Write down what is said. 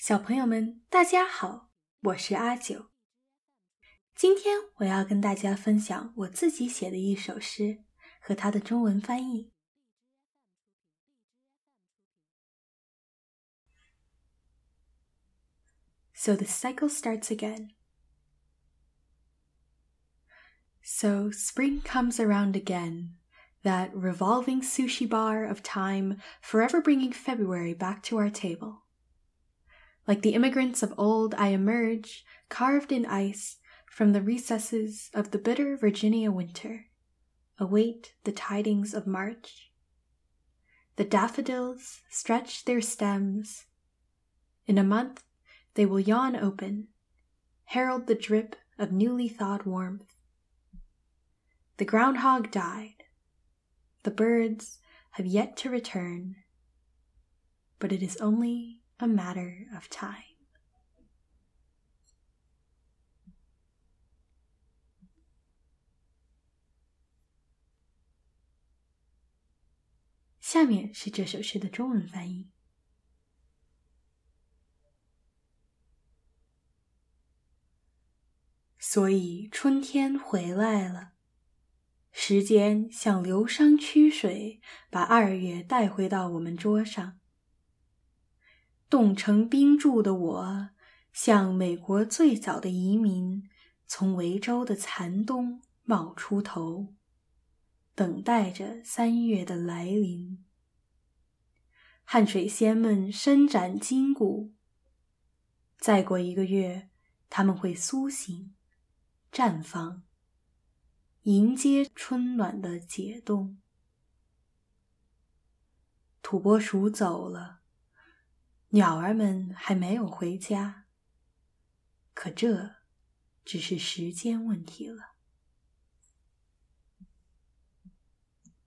小朋友们，大家好，我是阿九。今天我要跟大家分享我自己写的一首诗和它的中文翻译。So the cycle starts again. So spring comes around again, that revolving sushi bar of time, forever bringing February back to our table. Like the immigrants of old, I emerge, carved in ice, from the recesses of the bitter Virginia winter, await the tidings of March. The daffodils stretch their stems. In a month, they will yawn open, herald the drip of newly thawed warmth. The groundhog died. The birds have yet to return, but it is only a matter of time. 下面是这首诗的中文翻译。所以春天回来了，时间像流觞曲水，把二月带回到我们桌上。 冻成冰柱的我，像美国最早的移民，从维州的残冬冒出头，等待着三月的来临。汗水仙们伸展筋骨，再过一个月，他们会苏醒、绽放，迎接春暖的解冻。土拨鼠走了。鸟儿们还没有回家，可这只是时间问题了。